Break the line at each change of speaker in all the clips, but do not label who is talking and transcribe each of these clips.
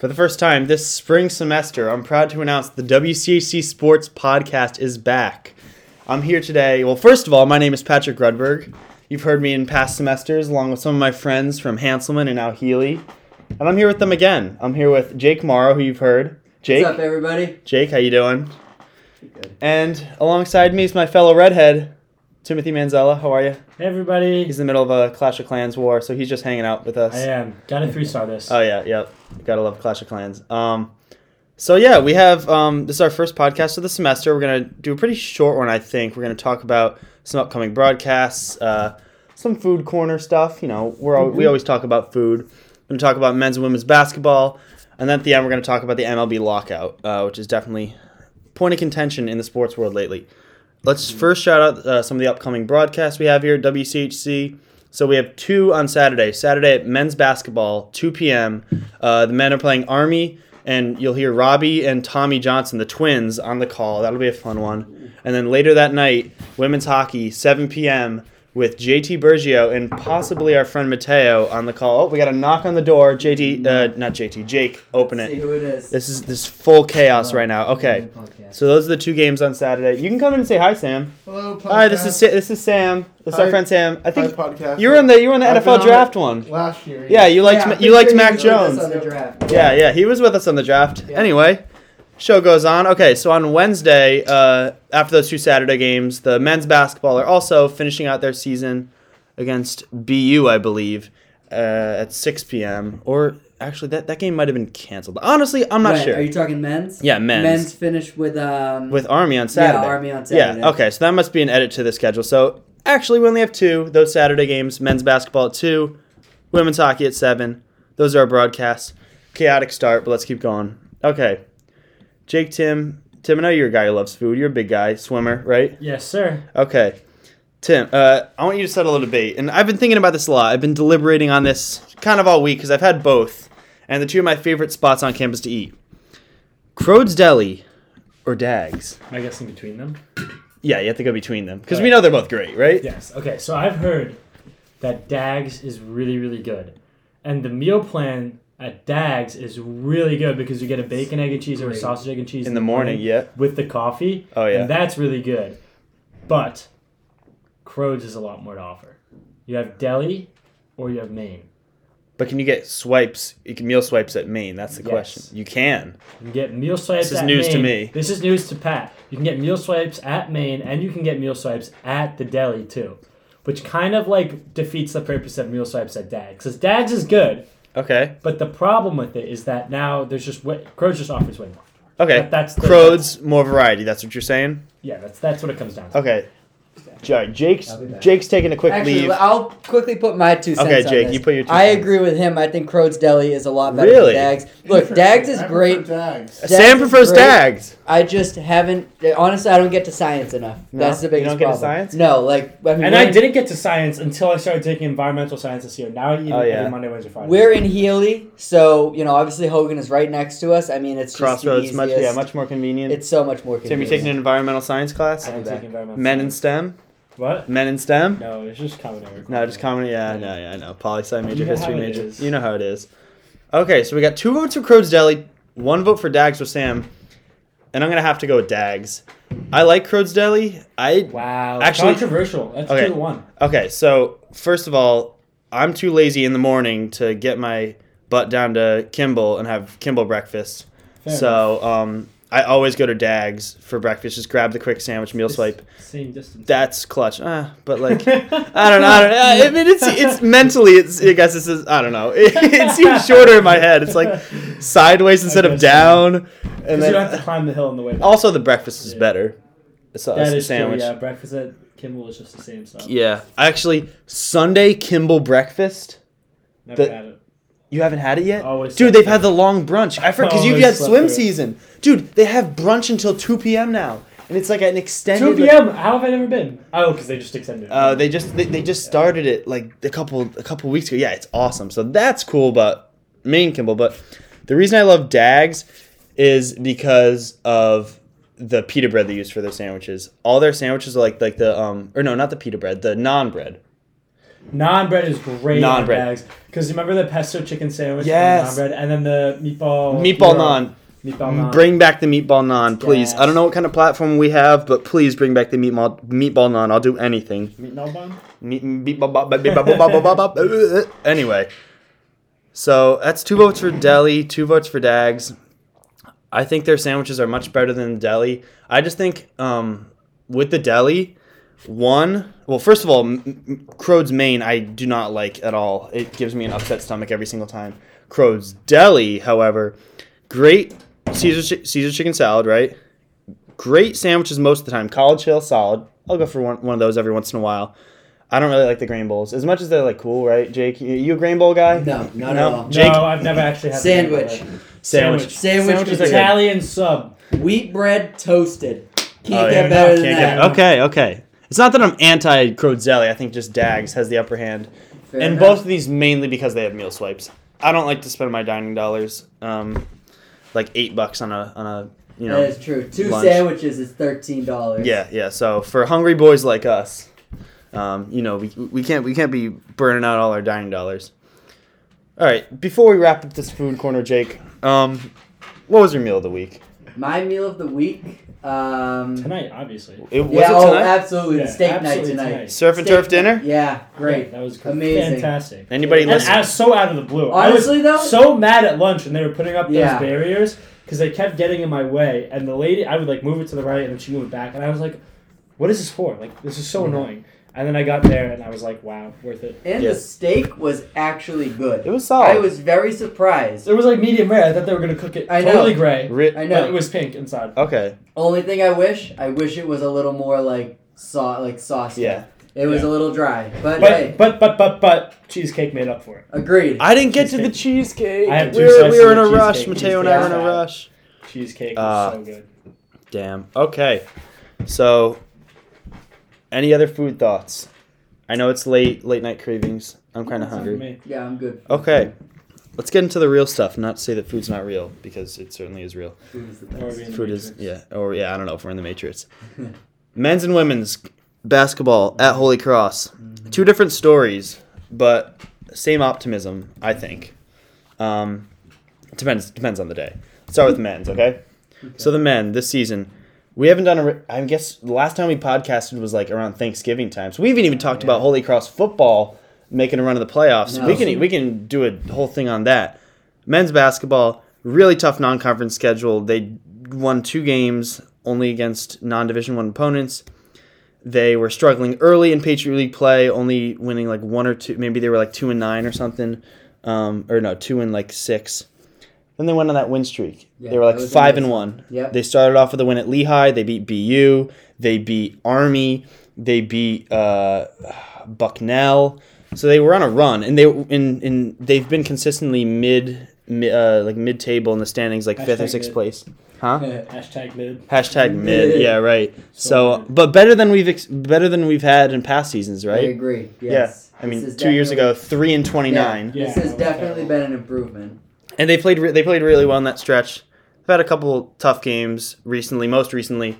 For the first time this spring semester, I'm proud to announce the WCHC Sports Podcast is back. I'm here today. Well, first of all, my name is Patrick Rudberg. You've heard me in past semesters, along with some of my friends from Hanselman and now Healy. And I'm here with them again. I'm here with Jake Morrow, who you've heard. Jake,
What's up, everybody?
Jake, how you doing?
Good.
And alongside me is my fellow redhead, Timothy Manzella. How are you?
Hey everybody.
He's in the middle of a Clash of Clans war, so he's just hanging out with us.
I am. Gotta three star this.
Oh yeah, yep. Gotta love Clash of Clans. Um, so yeah, we have um, this is our first podcast of the semester. We're gonna do a pretty short one, I think. We're gonna talk about some upcoming broadcasts, uh, some food corner stuff. You know, we're al- we always talk about food. We're gonna talk about men's and women's basketball, and then at the end we're gonna talk about the MLB lockout, uh, which is definitely point of contention in the sports world lately. Let's first shout out uh, some of the upcoming broadcasts we have here at WCHC. So we have two on Saturday. Saturday at men's basketball, 2 p.m. Uh, the men are playing Army, and you'll hear Robbie and Tommy Johnson, the twins, on the call. That'll be a fun one. And then later that night, women's hockey, 7 p.m. with JT Bergio and possibly our friend Mateo on the call. Oh, we got a knock on the door. JT, uh, not JT, Jake, open it.
See
it.
who it is.
This is this full chaos right now. Okay. So those are the two games on Saturday. You can come in and say hi, Sam.
Hello, podcast.
Hi, this is Sa- this is Sam. This is our
Hi.
friend Sam. I think
podcast.
you were in the you were in the
I've been
NFL
on
draft one.
last year.
Yeah, you liked
Yeah,
Ma- you liked
pretty
Mac
sure he was
Jones.
on the draft.
Yeah, yeah, he was with us on the draft.
Yeah.
Anyway, show goes on. Okay, so on Wednesday, uh, after those two Saturday games, the men's basketball are also finishing out their season against BU, I believe, uh, at 6 p.m. Or actually, that, that game might have been canceled. Honestly, I'm not
Wait,
sure.
Are you talking men's?
yeah, men's.
Men's finished with um.
with Army on Saturday.
Yeah, Army on Saturday.
Yeah, okay, so that must be an edit to the schedule. So actually, we only have two. Those Saturday games: men's basketball at two, women's hockey at seven. Those are our broadcasts. Chaotic start, but let's keep going. Okay, Jake, Tim, Tim. I know you're a guy who loves food. You're a big guy, swimmer, right?
Yes, sir.
Okay, Tim. Uh, I want you to settle a debate, and I've been thinking about this a lot. I've been deliberating on this kind of all week because I've had both, and the two of my favorite spots on campus to eat: Crode's Deli or Dags.
Am I guessing between them?
Yeah, you have to go between them because we know they're both great, right?
Yes. Okay, so I've heard that Dags is really, really good. And the meal plan at Dags is really good because you get a bacon, egg, and cheese or a sausage, egg, and cheese
In the morning, yeah.
with the coffee.
Oh, yeah.
And that's really good. But Crodes is a lot more to offer. You have deli or you have Maine.
But can you get swipes? You can meal swipes at Maine. That's the
Yes.
question. You can.
You can get meal swipes
This is
at
news to me.
This is news to Pat. You can get meal swipes at Maine and you can get meal swipes at the deli too. Which kind of like defeats the purpose of meal swipes at Dags. Because Dags is good,
Okay.
but the problem with it is that now there's just way Crows just offers way more.
Okay.
That- that's the-
Crodes, more variety. That's what you're saying.
Yeah, that's that's what it comes down to.
Okay. J- Jake's
I'll be back.
Jake's taking a quick
Actually,
leave.
I'll quickly put my two cents
Okay,
on
Jake,
this.
you put your two
I
cents.
agree with him. I think Crode's Deli is a lot better
Really?
than Dags. Look, Dags is
I prefer
great.
Dags.
Dags
Sam prefers
great.
Dags.
I just haven't. Honestly, I don't get to science enough.
No?
That's the
You
biggest
don't get to science?
No, like I mean,
And I
in-
didn't get to science until I started taking environmental science this year. Now I eat
Oh, yeah.
every Monday, Wednesday, Friday.
We're in Healy, so you know, obviously Hogan is right next to us. I mean, it's
Crossroads,
the
much yeah, much more convenient.
It's so much more.
Tim, you
convenient.
taking an environmental science class?
I am taking environmental
Men in. STEM?
What?
Men in STEM?
No, it's just common area.
No, just common. Yeah, no, yeah, I know. Poli sci major,
You know
history
how it
major. You know how it is. Okay, so we got two votes for Crode's Deli, one vote for Dags with Sam, and I'm gonna have to go with Dags. I like Crode's Deli. I
Wow.
Actually-
controversial. That's
Okay.
two to one.
okay. So first of all, I'm too lazy in the morning to get my butt down to Kimball and have Kimball breakfast.
Fair
so um, I always go to Dags for breakfast. Just grab the quick sandwich, meal swipe.
Same distance.
That's clutch. Uh, but like. I don't know. I don't know. I mean, it's it's mentally. It's I guess this is. I don't know. It, it seems shorter in my head. It's like sideways instead of down, and
Because you don't have to climb the hill on the way back.
also the breakfast is
Yeah.
better. It's a,
that is
sandwich.
true. Yeah, breakfast at Kimball is just the same stuff.
Yeah, actually, Sunday Kimball breakfast.
Never
the-
had it.
You haven't had it yet,
Always
dude. They've had the long brunch. I forgot because you've
Always
had
slept
swim
through it.
season, dude. They have brunch until two p.m. now, and it's like an extended.
2
like-
p.m. How have I never been? Oh, because they just extended. it.
Uh, they just they, they just started it like a couple a couple weeks ago. Yeah, it's awesome. So that's cool about main Kimball. But the reason I love Dags is because of the pita bread they use for their sandwiches. All their sandwiches are like like the um or no not the pita bread the non bread.
Non bread is great
Non-bread.
because remember the pesto chicken sandwich.
Yes.
Non bread, and then the meatball.
Meatball naan.
Meatball naan.
Bring back the meatball non, please. I don't know what kind of platform we have, but please bring back the meatball meatball naan. I'll do anything.
meatball bun.
Meat, meatball, anyway, so that's two votes for Deli, two votes for Dags. I think their sandwiches are much better than Deli. I just think um, with the Deli, one, well, first of all, M- M- Crode's main I do not like at all. It gives me an upset stomach every single time. Crode's Deli, however, great Caesar chi- Caesar chicken salad, right? Great sandwiches most of the time. College Hill solid. I'll go for one, one of those every once in a while. I don't really like the grain bowls as much as they're like cool, right, Jake? You, you a grain bowl guy?
No, not
No.
at all.
Jake-
No, I've never actually had a
Sandwich.
The
Sandwich.
Sandwich
Sandwiches
with
are good.
Italian sub.
Wheat bread toasted. Oh, can't
Oh,
get
yeah.
better than that.
get-
Okay, okay. It's not that I'm anti Crozelli. I think just Dags has the upper hand.
Fair
and
enough.
both of these mainly because they have meal swipes. I don't like to spend my dining dollars, um, like eight bucks on a on a you know.
that is true. Two
lunch.
sandwiches is thirteen dollars.
Yeah, yeah. So for hungry boys like us, um, you know, we, we can't we can't be burning out all our dining dollars. All right, before we wrap up this food corner, Jake, um, what was your meal of the week?
My meal of the week. Um,
Tonight, obviously.
It, was
yeah,
it
oh, absolutely.
Yeah,
the steak
absolutely
night tonight.
tonight.
Surf and
Steak
turf dinner.
Yeah, great.
Yeah, that was
Amazing.
fantastic.
Anybody
And
listen?
as so out of the blue.
Honestly,
I
though-
so mad at lunch when they were putting up those barriers because they kept getting in my way, and the lady, I would like move it to the right, and then she moved back, and I was like, "What is this for? Like, this is so
Mm-hmm.
annoying." And then I got there, and I was like, "Wow, worth it."
And
Yeah.
the steak was actually good.
It was solid.
I was very surprised.
It was like medium rare. I thought they were gonna cook it
I know.
totally gray,
Ri-
I
but
know.
it was pink inside.
okay.
Only thing I wish, I wish it was a little more like sau like saucy.
Yeah.
It was
Yeah.
a little dry, but,
But
hey,
but but but but cheesecake made up for it.
agreed.
I didn't get to the
Cheesecake.
cheesecake.
I had two
we were,
slices
we were in a rush.
cheesecake.
Mateo and I were in a rush.
Cheesecake
Uh,
so good.
Damn. Okay. So, any other food thoughts? I know it's late, late night cravings. I'm kind of hungry.
yeah, I'm good.
Okay. Let's get into the real stuff. Not to say that food's not real because it certainly is real.
Food is the best.
being-
Food is yeah, or yeah, I don't know if we're in the Matrix. Men's and women's basketball at Holy Cross. Two different stories, but same optimism, I think. Um, depends depends on the day. Let's start with men's, okay? So the men this season, we haven't done a. re- I guess the last time we podcasted was like around Thanksgiving time. So we haven't even talked about Holy Cross football making a run of the playoffs.
No.
We can we can do a whole thing on that. Men's basketball, really tough non-conference schedule. They won two games only against non-division one opponents. They were struggling early in Patriot League play, only winning like one or two. Maybe they were like two and nine or something, um, or no, two and like six. Then they went on that win streak.
Yeah,
they were like
was
five and one.
Yep.
They started off with a win at Lehigh. They beat BU. They beat Army. They beat uh, Bucknell. So they were on a run, and they in in they've been consistently mid, mid uh, like mid table in the standings, like fifth or sixth
mid.
place. Huh?
Hashtag mid.
Hashtag mid.
Mid.
Yeah, right.
So
So, but better than we've ex- better than we've had in past seasons, right?
I agree. Yes.
Yeah. I mean, two years ago, three and twenty nine,
Yeah.
This has definitely been an improvement.
And they played re- they played really well in that stretch. They've had a couple tough games recently. Most recently,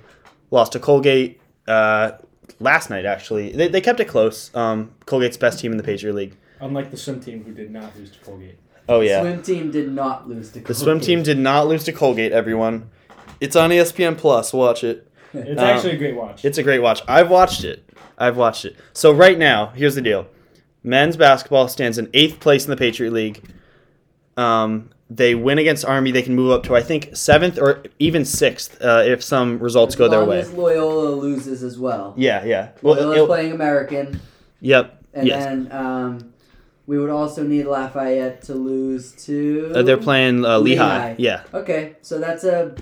lost to Colgate uh, last night. Actually, they, they kept it close. Um, Colgate's best team in the Patriot League.
Unlike the swim team who did not lose to Colgate.
Oh yeah,
Swim team did not lose to Colgate.
the swim team did not lose to Colgate. Everyone, it's on ESPN Plus. Watch it.
It's
Um,
actually a great watch.
It's a great watch. I've watched it. I've watched it. So right now, here's the deal: men's basketball stands in eighth place in the Patriot League. Um, they win against Army. They can move up to I think seventh or even sixth uh, if some results
As
go their way.
Loyola loses as well.
Yeah, yeah. Well,
Loyola's playing American,
yep.
and
yes.
then um, we would also need Lafayette to lose to.
Uh, they're playing uh, Lehigh.
Lehigh.
Yeah.
Okay, so that's a.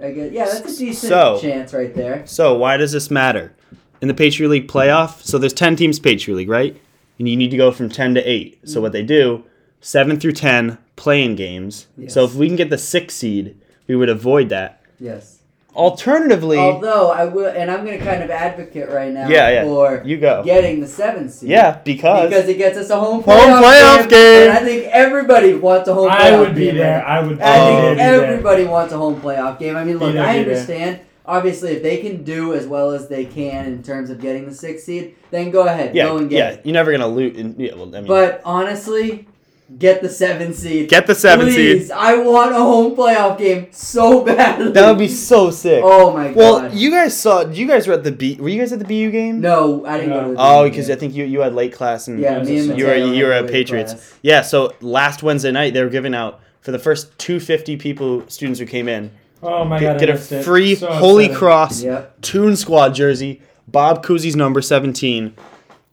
I guess yeah, that's a decent
So-
chance right there.
So why does this matter? In the Patriot League playoff, so there's ten teams Patriot League, right? And you need to go from ten to eight. So what they do, seven through ten playing games. So if we can get the six seed, we would avoid that.
Yes.
Alternatively,
Although I will, and I'm going to kind of advocate right now
Yeah, yeah.
for
you go.
getting the seven seed.
Yeah, because,
Because it gets us a home
Home
playoff,
playoff game.
And I think everybody wants a home playoff game.
I would be
game.
there. I would.
I think
be there.
everybody wants a home playoff game. I mean, look,
there,
I
be there.
understand obviously, if they can do as well as they can in terms of getting the sixth seed, then go ahead,
Yeah,
go and get
yeah.
it.
You're never gonna lose. Yeah, well, I mean,
But honestly, get the seven seed.
get the seven
Please,
seed.
I want a home playoff game so badly.
That would be so sick.
Oh my
well,
god.
Well, you guys saw. You guys were at the B. Were you guys at the BU game?
no, I didn't go to the
Oh,
game.
because I think you you had late class and
yeah, me and
you were
Mateo
you were
had
at Patriots.
class.
Yeah. So last Wednesday night they were giving out for the first 250 people students who came in
Oh my
get,
god!
get a free
So
Holy
upsetting.
Cross
Yep.
Toon Squad jersey. Bob Cousy's number 17,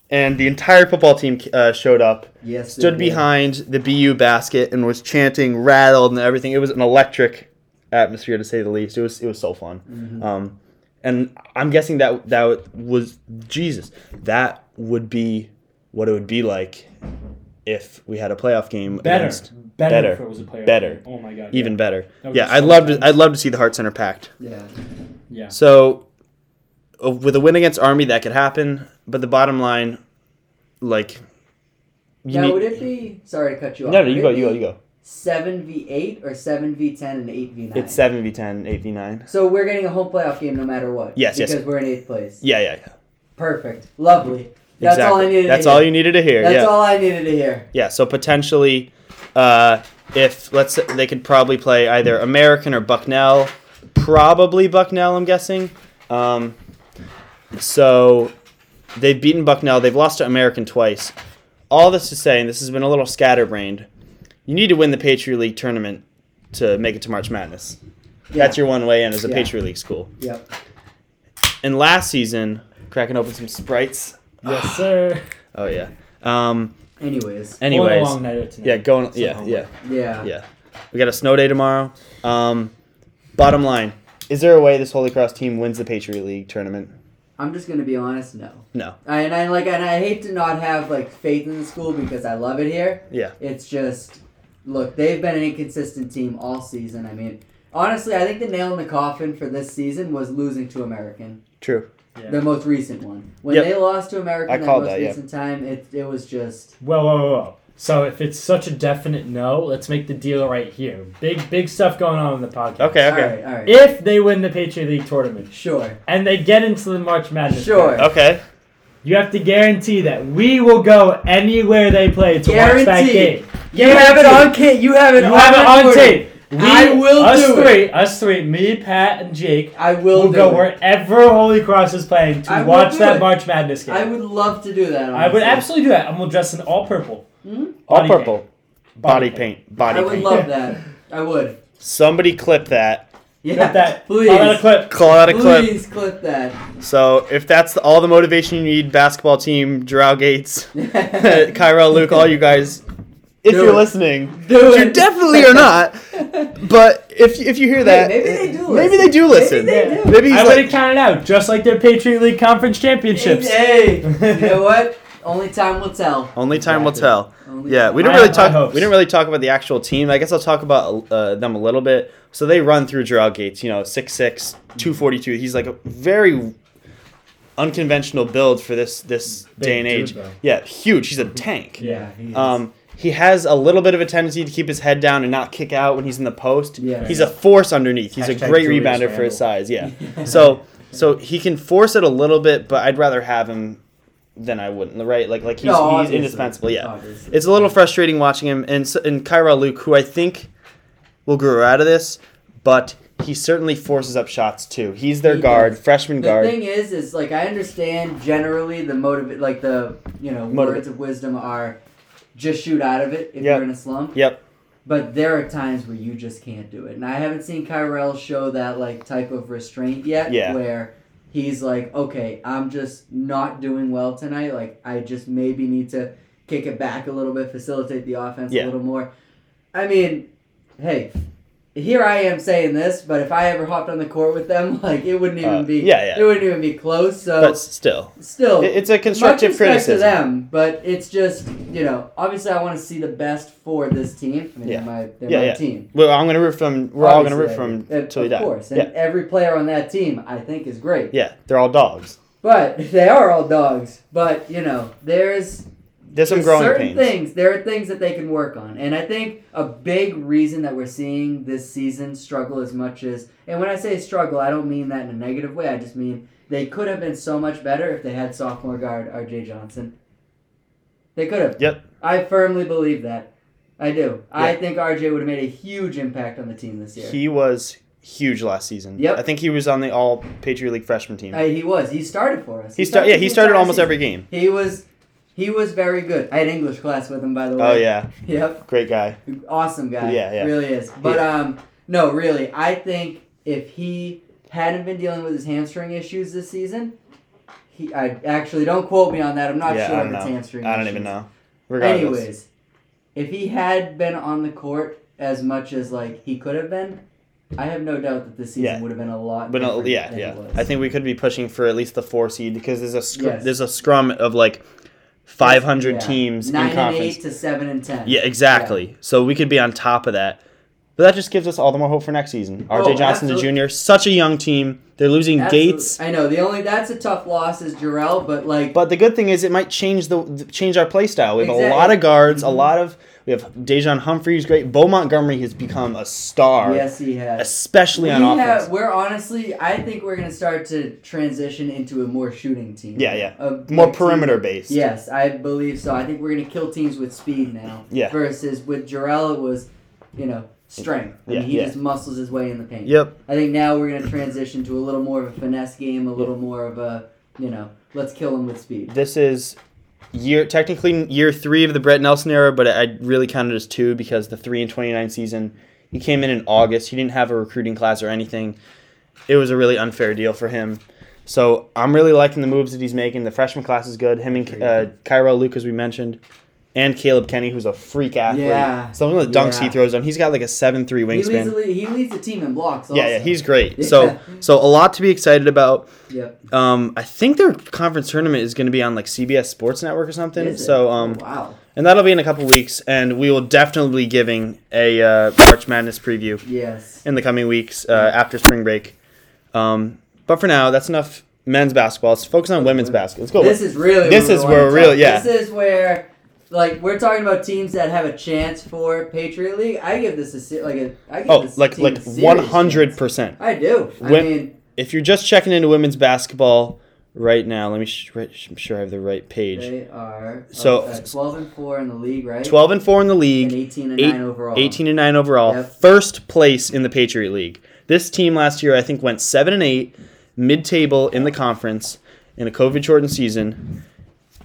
and the entire football team uh, showed up.
Yes.
stood behind the BU basket and was chanting, rattled, and everything. It was an electric atmosphere to say the least. It was it was so fun.
Mhm.
Um, and I'm guessing that that was Jesus. That would be what it would be like if we had a playoff game
Better.
against.
better,
better,
if it was a player.
better.
Oh my god.
Even
yeah.
better. Yeah,
be
I'd
so
love to. I'd love to see the Hart Center packed.
Yeah.
Yeah.
So, with a win against Army, that could happen. But the bottom line, like, you
now,
need.
would it be? Sorry to cut you off.
no, no,
would
you
it
go, you go,
be
you go.
Seven v eight or seven v ten and eight v nine.
It's seven v 10, 8 v nine.
So we're getting a home playoff game no matter what.
Yes, yes.
Because we're in eighth place.
Yeah, yeah, yeah.
Perfect. Lovely. That's
exactly.
all I needed.
That's
to
all
hear.
you needed to hear.
That's
yeah.
all I needed to hear.
Yeah. So potentially, uh, if let's say they could probably play either American or Bucknell, probably Bucknell. I'm guessing. Um, so they've beaten Bucknell. They've lost to American twice. All this to say, and this has been a little scatterbrained. You need to win the Patriot League tournament to make it to March Madness.
Yeah.
That's your one way in as a
Yeah.
Patriot League school.
Yep.
And last season, cracking open some sprites.
Yes, sir.
Oh yeah. Um.
Anyways.
Anyways. Yeah. Going.
Some
Yeah.
homework.
Yeah.
Yeah.
Yeah. We got a snow day tomorrow. Um, bottom line, is there a way this Holy Cross team wins the Patriot League tournament?
I'm just gonna be honest. No.
No.
I, and I like, and I hate to not have like faith in the school because I love it here.
Yeah.
It's just, look, they've been an inconsistent team all season. I mean, honestly, I think the nail in the coffin for this season was losing to American,
True.
Yeah.
the most recent one. When
Yep.
they lost to American,
I
that
called
most
that, yeah.
recent time, it it was just.
Whoa, whoa, whoa, whoa. So if it's such a definite no, let's make the deal right here. Big, big stuff going on in the podcast.
Okay.
All
Okay.
right, all right.
If they win the Patriot League tournament
sure.
and they get into the March Madness,
Sure.
bracket,
Okay.
you have to guarantee that we will go anywhere they play to watch that
Guaranteed.
game.
You have it on tape. You have it
You
on
have it on
recording.
tape. We,
I will
us
do it.
three, Us three, me, Pat, and Jake,
I will
will
do
go
it.
wherever Holy Cross is playing to
I will
watch
do
that
it.
March Madness game.
I would love to do that.
I would
honestly.
absolutely do that. I'm gonna dress in all purple.
Mhm.
All purple.
Body
purple.
paint.
Body paint. Body
I would
paint.
love that. I would.
Somebody clip that.
Yeah.
Clip that.
Please.
Call that a clip.
Call out a clip.
Please clip that.
So if that's the, all the motivation you need, basketball team, Drow Gates, Kyrell, Luc, all you guys, if
Do
you're
it.
listening,
Do
which
it.
you definitely are not. But if if you hear that,
maybe they do
Maybe
listen.
they do listen.
Maybe they do.
Maybe he's
I would
like,
have counted out, just like their Patriot League conference championships.
Hey, you know what? Only time will tell.
only time will tell.
Only
Yeah, we didn't really talk. We didn't really talk about the actual team. I guess I'll talk about uh, them a little bit. So they run through Gerrale Gates. You know, 6'6", 242. He's like a very unconventional build for this this
Big
day and age.
though.
yeah, huge. He's a tank.
Yeah. he is.
Um, he has a little bit of a tendency to keep his head down and not kick out when he's in the post.
Yeah.
He's a force underneath. He's a great
Julius
rebounder for his size. Yeah. So so he can force it a little bit, but I'd rather have him than I wouldn't. Right? Like like he's,
No,
he's indispensable. Yeah.
Obviously.
It's a little frustrating watching him, and and Kyrell Luc, who I think will grow out of this, but he certainly forces up shots too. He's their
He
guard,
does.
freshman
The
guard.
The thing is, is like I understand generally the motive, like the you know
Motiv-
words of wisdom are just shoot out of it if
Yep.
you're in a slump.
Yep.
But there are times where you just can't do it, and I haven't seen Kyrell show that like type of restraint yet.
Yeah.
Where he's like, okay, I'm just not doing well tonight. Like I just maybe need to kick it back a little bit, facilitate the offense
Yeah.
a little more. I mean, hey. Here I am saying this, but if I ever hopped on the court with them, like it wouldn't even
Uh,
be,
yeah, yeah.
it wouldn't even be close. So
But still,
still,
it's a constructive criticism.
to them, but it's just you know, obviously I want to see the best for this team. I mean,
Yeah.
they're my they're
Yeah,
my
yeah.
team.
Well, I'm gonna root from. We're all gonna root from
I do.
till we
of
die.
course, and
Yeah,
every player on that team I think is great.
yeah. They're all dogs.
But they are all dogs. But you know, there's
There's some
There's
growing
certain
pains.
things. There are things that they can work on, and I think a big reason that we're seeing this season struggle as much as, and when I say struggle, I don't mean that in a negative way. I just mean they could have been so much better if they had sophomore guard R.J. Johnson. They could have.
Yep.
I firmly believe that. I do. I think RJ would have made a huge impact on the team this year.
He was huge last season.
Yep.
I think he was on the All Patriot League freshman team.
Uh, he was. He started for us.
he started. Yeah, he started almost
season.
every game.
He was. He was very good. I had English class with him, by the way.
Oh yeah,
Yep.
great guy.
Awesome guy.
Yeah, yeah.
Really is. But um, no, really, I think if he hadn't been dealing with his hamstring issues this season, he. I actually don't quote me on that. I'm not
yeah,
sure if it's hamstring.
I don't
issues.
even know. Regardless.
Anyways, if he had been on the court as much as like he could have been, I have no doubt that this season
Yeah.
would have been a lot.
But no, yeah,
than
yeah. I think we could be pushing for at least the four seed because there's a
Yes.
there's a scrum of like 500
Yeah.
teams
nine
in conference.
and eight to seven and ten.
Yeah, exactly. So we could be on top of that. But that just gives us all the more hope for next season. RJ
Oh,
Johnson
the
Jr. Such a young team. They're losing
Absolutely.
Gates.
I know the only that's a tough loss is Gerrale, but like
But the good thing is it might change the change our play style. We have a lot of guards, a
Mhm.
lot of we have Dejan Humphreys, great. Bo Montgomery has become a star,
yes, he has.
especially
we
on offense.
have, we're honestly, I think we're gonna start to transition into a more shooting team.
Yeah, yeah.
A,
More
like,
perimeter
team-
based.
Yes, I believe so. I think we're gonna kill teams with speed now.
Yeah.
Versus with Gerrale, it was, you know, strength. I
Yeah,
mean, he
yeah.
just muscles his way in the paint.
Yep.
I think now we're gonna transition to a little more of a finesse game, a little more of a, you know, let's kill him with speed.
This is year technically year three of the Brett Nelson era, but I really counted as two because the three and twenty nine season, he came in in August. He didn't have a recruiting class or anything. It was a really unfair deal for him. So I'm really liking the moves that he's making. The freshman class is good. Him and uh, Kyrell Luc, as we mentioned, and Caleb Kenney, who's a freak athlete.
Yeah.
Some of the dunks he throws on, he's got like a seven three
He leads,
wingspan.
the, he leads the team in blocks. Also.
Yeah, yeah, he's great.
Yeah.
So so a lot to be excited about.
Yep.
Um, I think their conference tournament is going to be on like CBS Sports Network or something. So um,
Oh, wow.
and that'll be in a couple weeks, and we will definitely be giving a uh, March Madness preview
Yes.
in the coming weeks uh, after spring break. Um, but for now, that's enough men's basketball. Let's focus on women's basketball. Let's go.
This is really.
This is where
wanna
real- yeah.
This is where, like, we're talking about teams that have a chance for Patriot League. I give this a like a. I give
oh,
this
like like one hundred percent.
I do. I
When-
mean,
If you're just checking into women's basketball right now, let me. Sh- I'm sure I have the right page.
they are
So-
uh, twelve and four in the league, right?
Twelve and four in the
and
league.
eighteen and
eight-
nine overall.
18 and 9 overall.
Yep.
First place in the Patriot League. This team last year, I think, went 7 and 8, mid table in the conference in a COVID shortened season,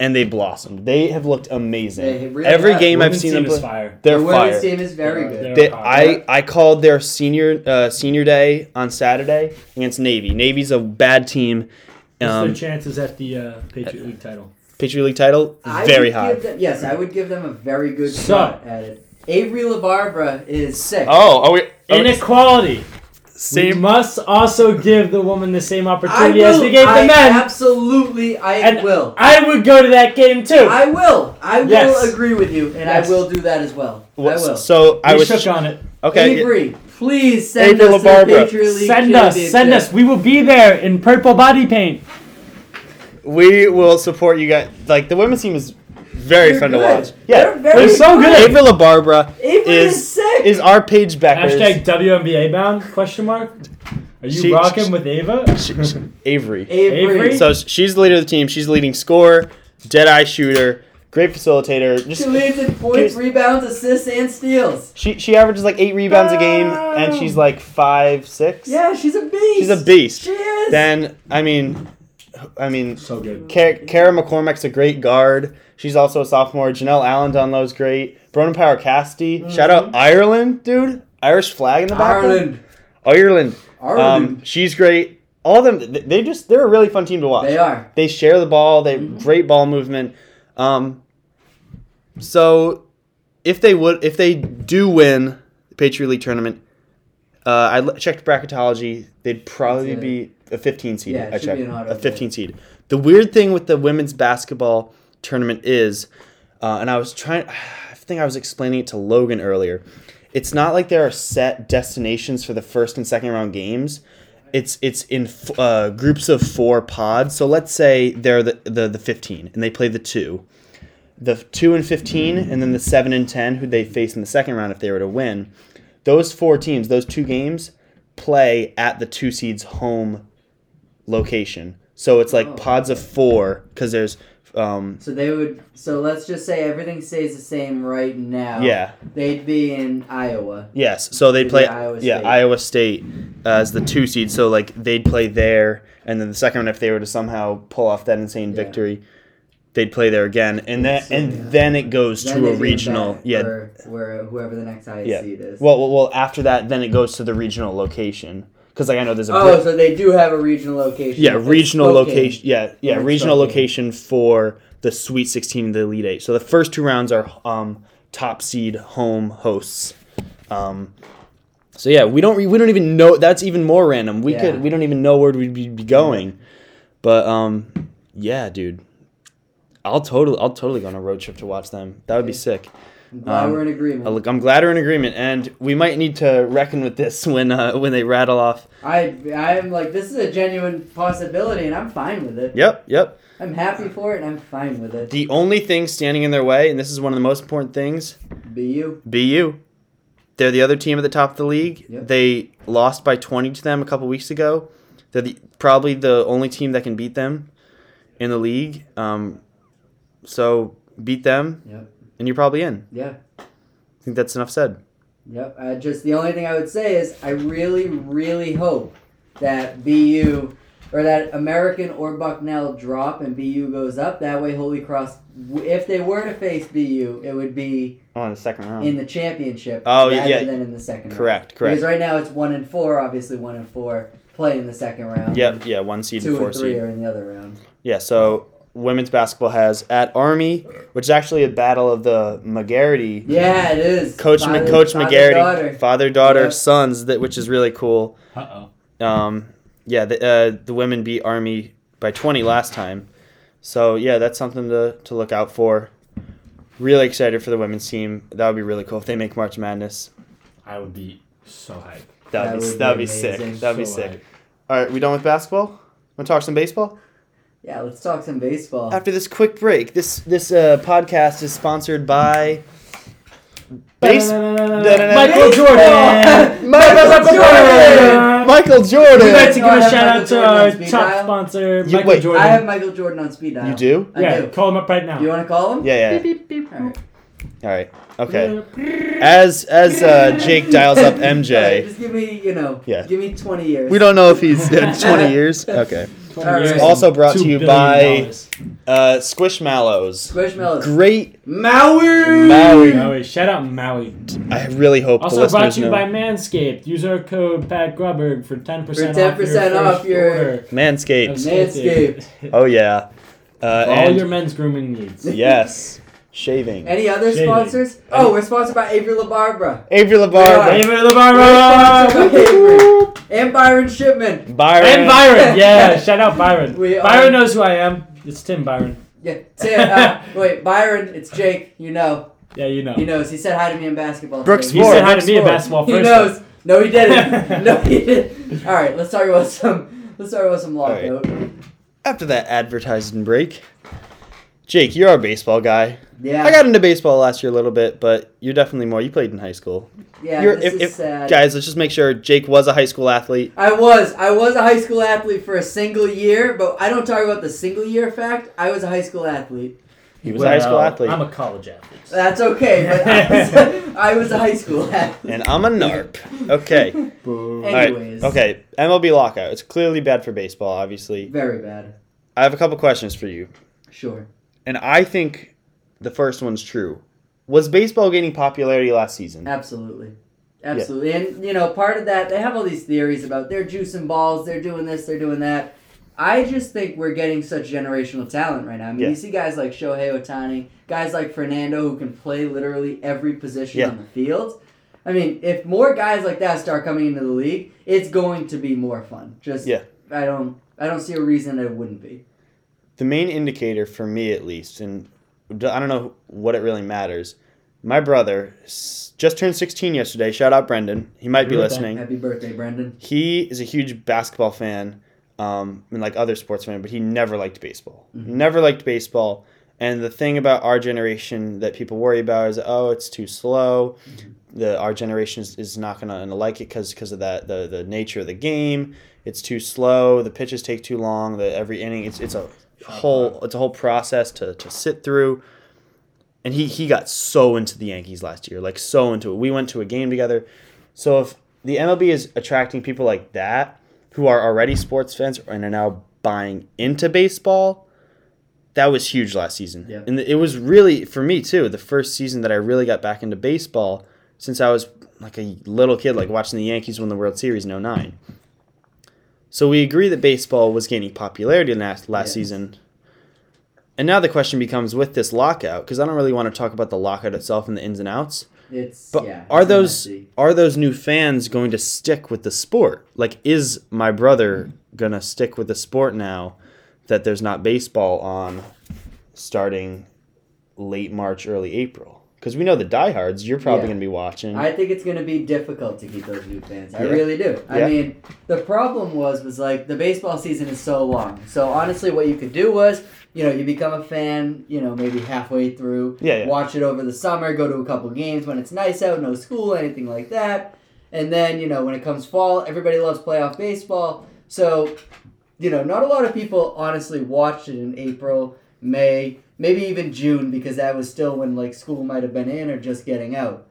and they blossomed. They have looked amazing.
They really
Every
have.
game I've seen
team
them play,
fire.
they're
the women's
fire.
team is very
They're-
good.
they're-
They. I, I called their senior uh, senior day on Saturday against Navy. Navy's a bad team.
What's
Um,
their chances at the uh, Patriot League title?
Patriot League title,
I
very high.
Them, yes, I would give them a very good
So-
shot at it. Avery LaBarbera is sick.
Oh, are we? are we-
Inequality. We must also give the woman the same opportunity as we gave
I
the men.
absolutely, I
And
will.
I would go to that game too.
I will. I will
Yes.
agree with you, and
Yes.
I will do that as well. I will.
So I
we
was
shook on it.
okay. yeah.
Avery, please send
Avery
us to the
LaBarbera.
Patriot League
Send us, send us. We will be there in purple body paint.
We will support you guys. Like the women's team is very
They're
fun to watch. Yeah,
They're very
They're so good.
Avery LaBarbera
Avery is,
is
sick.
is our Paige Bueckers.
Hashtag WNBA bound? Question mark. Are you
She-
rocking
she-
with Ava?
She- she- Avery.
Avery.
Avery?
So she's the leader of the team. She's the leading scorer, dead eye shooter, great facilitator. Just
She leads in points,
Here's-
rebounds, assists, and steals.
she she averages like eight rebounds a game, and she's like five six.
Yeah, she's a beast.
she's a beast.
She is.
Then I mean, I mean,
So good.
Ka- Kara McCormack's a great guard. She's also a sophomore. Janelle Allen Dunlow's great. Bronagh Power Cassidy. Shout out Ireland, dude. Irish flag in the back.
Ireland.
Ireland.
Ireland.
Um, she's great. All of them, th- they just they're a really fun team to watch.
they are.
They share the ball. They
Mhm.
great ball movement. Um, so if they would, if they do win the Patriot League tournament, uh, I l- checked bracketology. They'd probably be a 15 seed.
Yeah, it
I
should
checked
be an auto
a
bid.
15 seed. The weird thing with the women's basketball tournament is, uh, and I was trying. I think I was explaining it to Logan earlier. It's not like there are set destinations for the first and second round games it's it's in f- uh, groups of four pods. So let's say they're the, the the fifteen and they play the two. the two and fifteen, and then the seven and ten, who they face in the second round if they were to win. Those four teams, those two games, play at the two seeds home location. So it's like
Oh,
pods of four because there's um
So they would. So let's just say everything stays the same right now.
yeah
They'd be in Iowa.
yes. So they'd play
Iowa
yeah
State.
Iowa State as the two seed. So like they'd play there, and then the second one if they were to somehow pull off that insane
Yeah.
victory, they'd play there again, and then
So,
and
yeah.
then it goes
Then
to a regional yeah.
Where whoever the next highest
Yeah.
seed is.
Well, well, well, after that, then it goes to the regional location because like I know there's a
oh, so they do have a regional location.
Yeah, regional location. Yeah, yeah, regional
Spokane.
location for the Sweet 16 and the Elite Eight. So the first two rounds are um, top seed home hosts. Um, so yeah, we don't we don't even know. That's even more random. We
Yeah.
could we don't even know where we'd be, be going. But um, yeah, dude, I'll totally I'll totally go on a road trip to watch them. That would be sick.
I'm glad
Um,
we're in agreement.
Uh, Look, I'm glad we're in agreement, and we might need to reckon with this when uh, when they rattle off.
I I am like this is a genuine possibility, and I'm fine with it.
Yep, yep.
I'm happy for it, and I'm fine with it.
The only thing standing in their way, and this is one of the most important things,
Be
you. Be you. They're the other team at the top of the league.
Yep.
They lost by 20 to them a couple weeks ago. They're the, probably the only team that can beat them in the league. Um, so beat them,
Yep.
And you're probably in.
Yeah.
I think that's enough said.
Yep. Uh, just the only thing I would say is I really, really hope that BU or that American or Bucknell drop and BU goes up. That way, Holy Cross, if they were to face BU, it would be
Oh, in the second round.
in the championship.
Oh,
rather
yeah.
Than in the second. round.
correct,
Because right now it's one and four. Obviously, one and four play in the second round.
Yep, yeah, one seed
Two
and four
and three
seed.
are in the other round.
Yeah, so women's basketball has at Army, which is actually a battle of the Magarity.
Yeah, it is.
Coach
Father-
Coach
father,
Magarity,
daughter.
father daughter
Yep.
sons, that which is really cool.
Uh oh.
Um, yeah, the uh, the women beat Army by 20 last time, so yeah, that's something to to look out for. Really excited for the women's team. That would be really cool if they make March Madness.
I would be so hyped.
That would be
would
that would
be
be sick. That would be sick.
hyped.
All right, we done with basketball? Want to talk some baseball?
Yeah, let's talk some baseball.
After this quick break, this this uh, podcast is sponsored by Base-
Michael Jordan.
Michael
Jordan!
Michael Jordan.
We'd like to give a shout out to our top sponsor,
You-
Michael
wait,
Jordan.
I have Michael Jordan on speed dial.
You do?
I
yeah,
do.
call him up right now.
You want to call him?
Yeah, yeah.
All right.
All right. Okay. As as uh, Jake dials up MJ,
just give me, you know,
Yeah.
give me 20 years.
we don't know if he's uh, 20 years. Okay.
Twenty
All right.
years
Also brought to you by-
dollars.
Uh, Squishmallows.
Squishmallows.
Great.
Maui!
Maui.
Maui. Shout out Maui.
I really hope
Also
the
brought to you
know.
by Manscaped. Use our code Pat Grubberg for ten percent
For
off your
10% off
first
your-
order.
Manscaped.
Manscaped.
Oh yeah. Uh,
For all
and
your men's grooming needs.
yes, shaving.
Any other
Shaving.
sponsors? Oh, we're sponsored by Avery LaBarbera.
Avery
We are.
LaBarber.
David
We're sponsored by
LeBarber.
Avery. And Byron Shipman.
Byron.
And Byron. Yeah, shout out Byron.
We are-
Byron knows who I am. It's Tim Byron.
Yeah. Tim, uh, wait, Byron, it's Jake. You know.
Yeah, you know.
He knows. He said hi to me in basketball.
Brooks
today.
He
Sport.
said hi to me in
Sport.
basketball
He
first.
knows. No, he didn't. no, he didn't. All right, let's talk about some. Let's talk about some
right.
lockout.
After that advertising break, Jake, you're our baseball guy.
Yeah.
I got into baseball last year a little bit, but you're definitely more. You played in high school.
yeah.
You're,
this
if,
is
if,
sad.
guys, let's just make sure Jake was a high school athlete.
I was. I was a high school athlete for a single year, but I don't talk about the single year fact. I was a high school athlete.
He was a high school athlete,
I'm a college athlete.
That's okay, but I was, I was a high school athlete.
and I'm a narp. Okay.
Boo.
All right.
Anyways.
Okay. MLB lockout. It's clearly bad for baseball. Obviously,
Very bad.
I have a couple questions for you,
Sure.
And I think the first one's true. Was baseball gaining popularity last season?
Absolutely. Absolutely. And, you know, part of that, they have all these theories about they're juicing balls, they're doing this, they're doing that. I just think we're getting such generational talent right now. I mean,
Yeah.
you see guys like Shohei Ohtani, guys like Fernando who can play literally every position
Yeah.
on the field. I mean, if more guys like that start coming into the league, it's going to be more fun. Just
Yeah.
I don't I don't see a reason it wouldn't be.
The main indicator for me at least and I don't know what it really matters my brother just turned 16 yesterday shout out brendan he might be
Happy birthday.
listening
Happy birthday, Brendan.
he is a huge basketball fan um, and like other sports fan but he never liked baseball
Mhm.
never liked baseball And the thing about our generation that people worry about is, oh, it's too slow. The our generation is, is not gonna, gonna like it because because of that the the nature of the game. It's too slow. The pitches take too long. The every inning it's it's a whole it's a whole process to to sit through. And he he got so into the Yankees last year, like so into it. We went to a game together. So if the MLB is attracting people like that who are already sports fans and are now buying into baseball, that was huge last season.
Yeah.
And it was really for me too, the first season that I really got back into baseball since I was like a little kid, like watching the Yankees win the World Series in 09. So we agree that baseball was gaining popularity last last season. And now the question becomes with this lockout, because I don't really want to talk about the lockout itself and the ins and outs.
It's
But
yeah.
are those are those new fans going to stick with the sport? Like, is my brother gonna stick with the sport now that there's not baseball on starting late March, early April? Because we know the diehards, you're probably
Yeah.
gonna be watching.
I think it's going to be difficult to keep those new fans. I
Yeah.
really do. I
Yeah.
mean, the problem was was like the baseball season is so long. So honestly, what you could do was, you know, you become a fan, you know, maybe halfway through,
yeah.
watch it over the summer, go to a couple games when it's nice out, no school, anything like that. And then, you know, when it comes fall, everybody loves playoff baseball. So, you know, not a lot of people honestly watched it in April, May, maybe even June because that was still when like school might have been in or just getting out.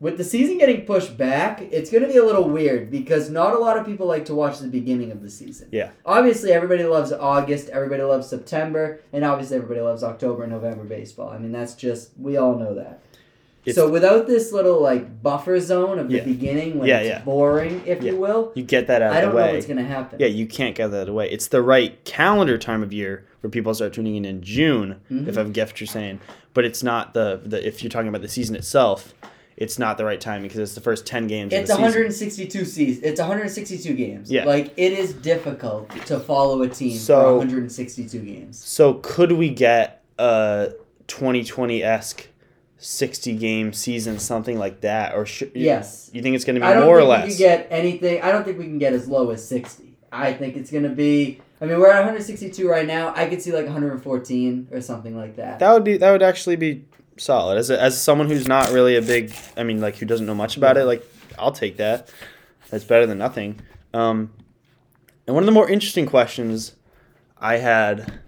With the season getting pushed back, it's going to be a little weird because not a lot of people like to watch the beginning of the season.
Yeah.
Obviously, everybody loves August, everybody loves September, and obviously everybody loves October and November baseball. I mean, that's just we all know that.
It's-
so without this little like buffer zone of the
Yeah.
beginning when
Yeah,
it's
yeah.
boring, if you will,
you get that out
I
of
don't
the
know
way.
what's going to happen.
Yeah, you can't get that away. It's the right calendar time of year where people start tuning in in June,
Mhm.
if I get what you're saying. But it's not the, the if you're talking about the season itself, it's not the right timing because it's the first ten games.
It's
of the
162 season. It's 162 games.
Yeah.
Like it is difficult to follow a team
So-
for 162 games.
So could we get a 2020 esque 60 game season, something like that, or should
Yes.
you think it's going to be
I don't
more or
think
less?
we can get anything. I don't think we can get as low as 60. I think it's going to be. I mean, we're at 162 right now. I could see like 114 or something like that.
that would be that would actually be solid. As a, as someone who's not really a big, I mean, like who doesn't know much about it, like I'll take that. That's better than nothing. Um, and one of the more interesting questions I had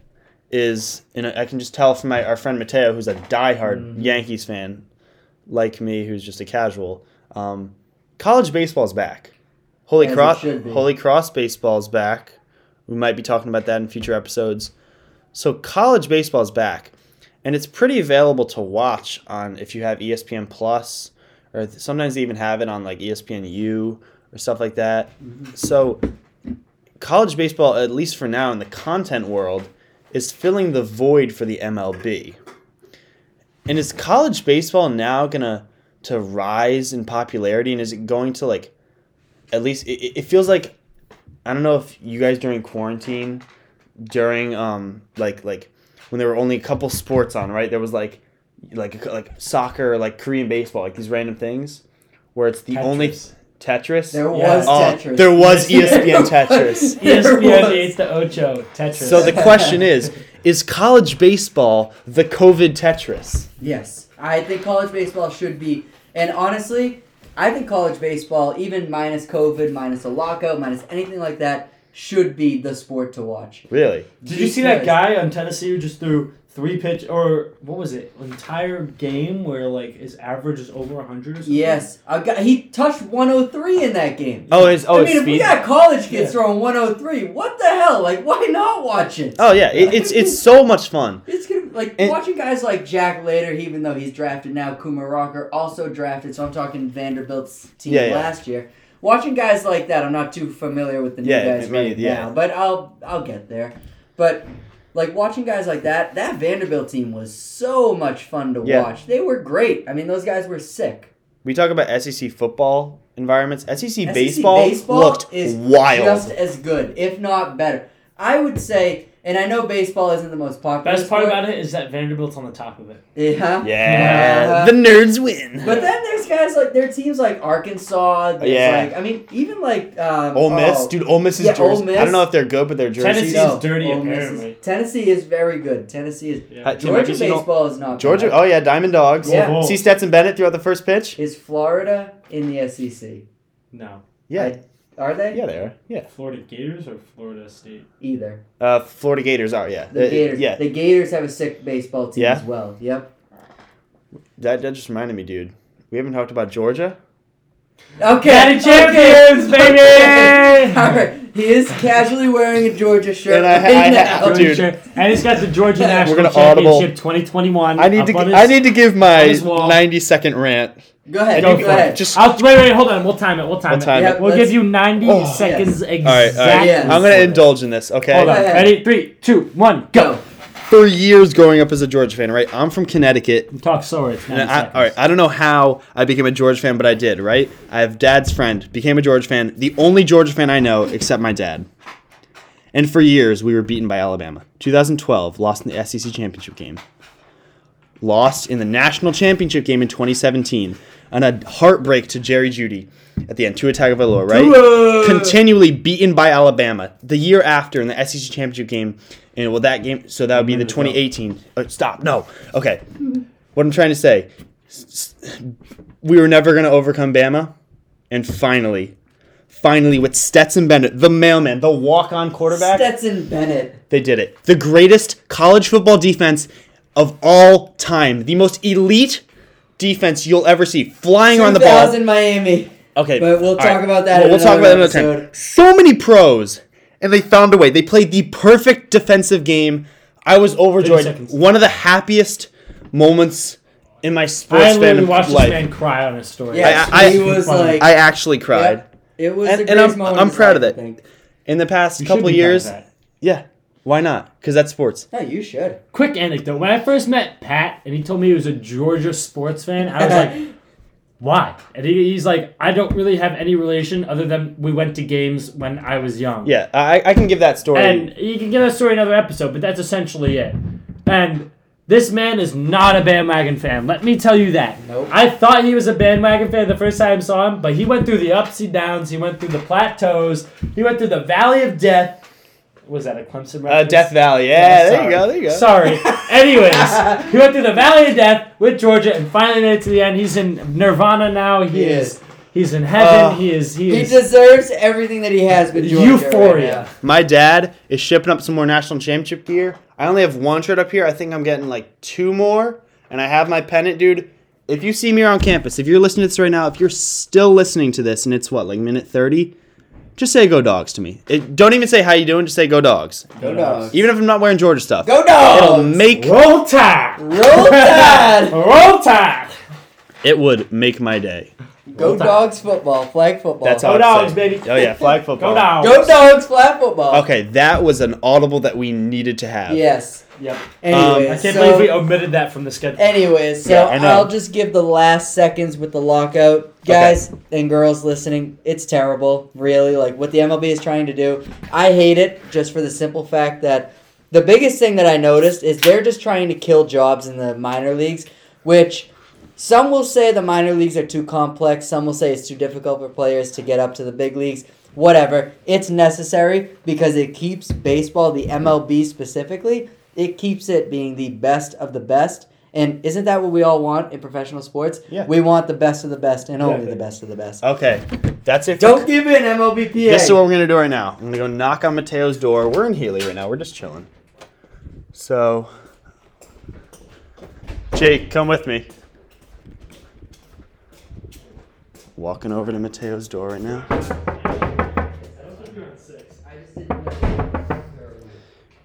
is, and I can just tell from my our friend Mateo, who's a diehard
Mhm.
Yankees fan, like me, who's just a casual. Um, college baseball's back. Holy
As
Cross. Holy Cross baseball's back. We might be talking about that in future episodes. So college baseball's back, and it's pretty available to watch on if you have ESPN Plus, or sometimes they even have it on like ESPN U or stuff like that.
Mhm.
So college baseball, at least for now in the content world, is filling the void for the MLB. And is college baseball now gonna to rise in popularity, and is it going to like, at least it, it feels like, I don't know if you guys during quarantine, during um like like when there were only a couple sports on, right? There was like like like soccer, like Korean baseball, like these random things, where it's the only
Tetris.
Tetris.
There
Yeah.
was
Oh,
Tetris.
there was ESPN Tetris.
ESPN
was.
8 to Ocho Tetris.
So the question is: Is college baseball the COVID Tetris?
Yes, I think college baseball should be, and honestly, I think college baseball, even minus COVID, minus a lockout, minus anything like that, should be the sport to watch.
Really?
Did you see that guy on Tennessee who just threw three pitch or what was it? Entire game where like his average is over hundred or something.
Yes, a guy, he touched 103 in that game.
Oh, his oh
I
his
mean, if we got college kids
Yeah.
throwing 103, what the hell? Like, why not watch it?
Oh yeah, it, it's it's so much fun.
It's gonna like
And-
watching guys like Jack Leiter, even though he's drafted now. Kumar Rocker also drafted, so I'm talking Vanderbilt's team
Yeah, yeah.
last year. Watching guys like that, I'm not too familiar with the new
Yeah,
guys
me
right
yeah.
now, but I'll I'll get there. But like watching guys like that, that Vanderbilt team was so much fun to
Yeah.
watch. They were great. I mean, those guys were sick.
We talk about SEC football environments. SEC,
SEC
baseball, looked
is
wild.
just as good, if not better. I would say And I know baseball isn't the most popular.
Best part
sport.
about it is that Vanderbilt's on the top of it.
Yeah.
Yeah, the nerds win.
But then there's guys like their teams like Arkansas.
Yeah.
Like, I mean, even like um,
Ole Miss,
oh,
dude. Ole Miss is
Yeah, Ole
jerseys.
Miss.
I don't know if they're good, but their jerseys.
Tennessee's
no,
dirty,
Ole Miss is-
apparently.
Tennessee is very good. Tennessee is.
Yeah.
Uh, Have you
Georgia
seen
baseball is not.
Georgia.
bad.
Oh yeah, Diamond Dogs.
Yeah.
Whoa.
See Stetson Bennett throughout the first pitch.
Is Florida in the SEC?
No.
Yeah,
I- Are they?
yeah, they are. Yeah,
Florida Gators or Florida State?
Either.
uh, Florida Gators are. Yeah,
The
Uh,
Gators.
Yeah,
The Gators have a sick baseball team
Yeah?
as well. Yep.
that, that just reminded me, dude. We haven't talked about Georgia.
Okay.
Daddy champions,
okay.
baby!
All right. He is casually wearing a Georgia shirt.
And I ha-
right
I
now.
have- dude.
And he's got the Georgia
We're
National
gonna audible.
Championship 2021.
I need to.
his-
I need to give my
on his wall.
ninety second rant.
Go ahead.
Go
Go,
it.
ahead.
Just.
I'll, wait, wait, hold on. We'll time it. We'll time
We'll
it.
time
Yep.
We'll give you 90
Oh,
seconds
All right,
exactly.
all right.
Yes.
I'm gonna indulge in this. Okay.
Hold on.
Go ahead.
Ready? Three, two, one, go.
Go.
For years growing up as a Georgia fan, right? I'm from Connecticut.
Talk slower. It's 90
I,
seconds.
all right, I don't know how I became a Georgia fan, but I did, right? I have dad's friend, became a Georgia fan, the only Georgia fan I know except my dad. And for years, we were beaten by Alabama. 2012, lost in the SEC championship game. Lost in the national championship game in 2017. And a heartbreak to Jerry Jeudy at the end, Tua Tagovailoa, right?
Tua!
Continually beaten by Alabama. The year after in the SEC championship game, and well, that game, so that would be the 2018. Uh, stop, no. Okay. What I'm trying to say, s- s- we were never going to overcome Bama, and finally, finally with Stetson Bennett, the mailman, the walk-on quarterback,
Stetson Bennett.
they did it. The greatest college football defense of all time, the most elite defense you'll ever see, flying on the ball.
2000 Miami.
Okay,
But we'll
all
talk about that
We'll,
in
we'll talk about that
another
another time. So many pros, and they found a way. They played the perfect defensive game. I was overjoyed.
seconds.
One of the happiest moments in my sports
I
fan
literally watched
life.
this man cry on his story.
Yeah,
I- I-
he was like.
I actually cried.
Yep. It was
And-
the
and
greatest
I'm-
moment.
I'm
his
proud of
life,
it.
I think.
In the past
You should
couple
be proud of
years,
that.
yeah. Why not? Because that's sports.
No, you should.
Quick anecdote. When I first met Pat and he told me he was a Georgia sports fan, I was like, why? And he, he's like, I don't really have any relation other than we went to games when I was young.
Yeah, I, I can give that story.
And you can give that story another episode, but that's essentially it. And this man is not a bandwagon fan. Let me tell you that.
Nope.
I thought he was a bandwagon fan the first time I saw him, but he went through the ups and downs. He went through the plateaus. He went through the valley of death. Was that a Clemson reference?
uh, Death Valley. Yeah,
Yeah,
there you go. There you go.
Sorry. Anyways, he went through the valley of death with Georgia and finally made it to the end. He's in Nirvana now. He,
He
is.
is.
He's in heaven.
Uh,
he is. He,
He
is
deserves everything that he has with Georgia.
euphoria.
Right
My dad is shipping up some more national championship gear. I only have one shirt up here. I think I'm getting like two more, and I have my pennant, dude. If you see me on campus, if you're listening to this right now, if you're still listening to this, and it's what like minute thirty, just say "Go Dogs" to me. It, don't even say "How you doing." Just say "Go Dogs."
now. Go dogs.
Even if I'm not wearing Georgia stuff,
Go dogs.
it'll make
Roll Tide.
Roll Tide.
Roll Tide.
it would make my day.
Go dogs football. Flag football.
That's all.
Go
how
Dogs,
say.
baby.
Oh yeah, flag football.
Go down.
Go dogs. Flag football.
Okay, that was an audible that we needed to have.
Yes.
Yep.
Anyways, um,
I can't
so,
believe we omitted that from the schedule.
Anyways, so
Yeah, I know.
I'll just give the last seconds with the lockout. Guys and girls listening, it's terrible, really. Like what the MLB is trying to do. I hate it just for the simple fact that the biggest thing that I noticed is they're just trying to kill jobs in the minor leagues, which some will say the minor leagues are too complex, some will say it's too difficult for players to get up to the big leagues. Whatever. It's necessary because it keeps baseball, the MLB specifically, it keeps it being the best of the best. And isn't that what we all want in professional sports?
Yeah.
We want the best of the best and only
Exactly.
the best of the best.
Okay, that's it.
Don't give in, MLBPA.
This is what we're gonna do right now. I'm gonna go knock on Mateo's door. We're in Healy right now. We're just chilling. So, Jake, come with me. Walking over to Mateo's door right now.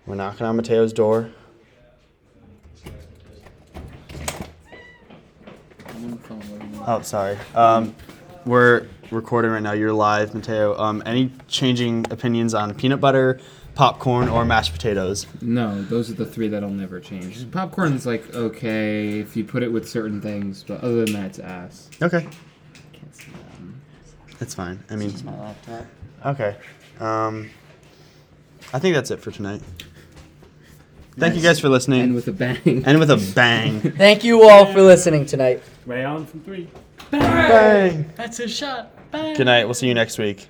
We're knocking on Mateo's door. Oh, sorry. Um, we're recording right now. You're live, Mateo. Um, any changing opinions on peanut butter, popcorn, or mashed potatoes?
No, those are the three that'll never change. Popcorn's like okay if you put it with certain things, but other than that, it's ass.
Okay,
Can't see that.
that's fine. I mean, It's
my laptop.
okay. Um, I think that's it for tonight. Thank you guys for listening.
And with a bang.
and with a bang.
Thank you all for listening tonight.
Ray on from three.
bang.
That's his shot. Bang.
Good night. We'll see you next week.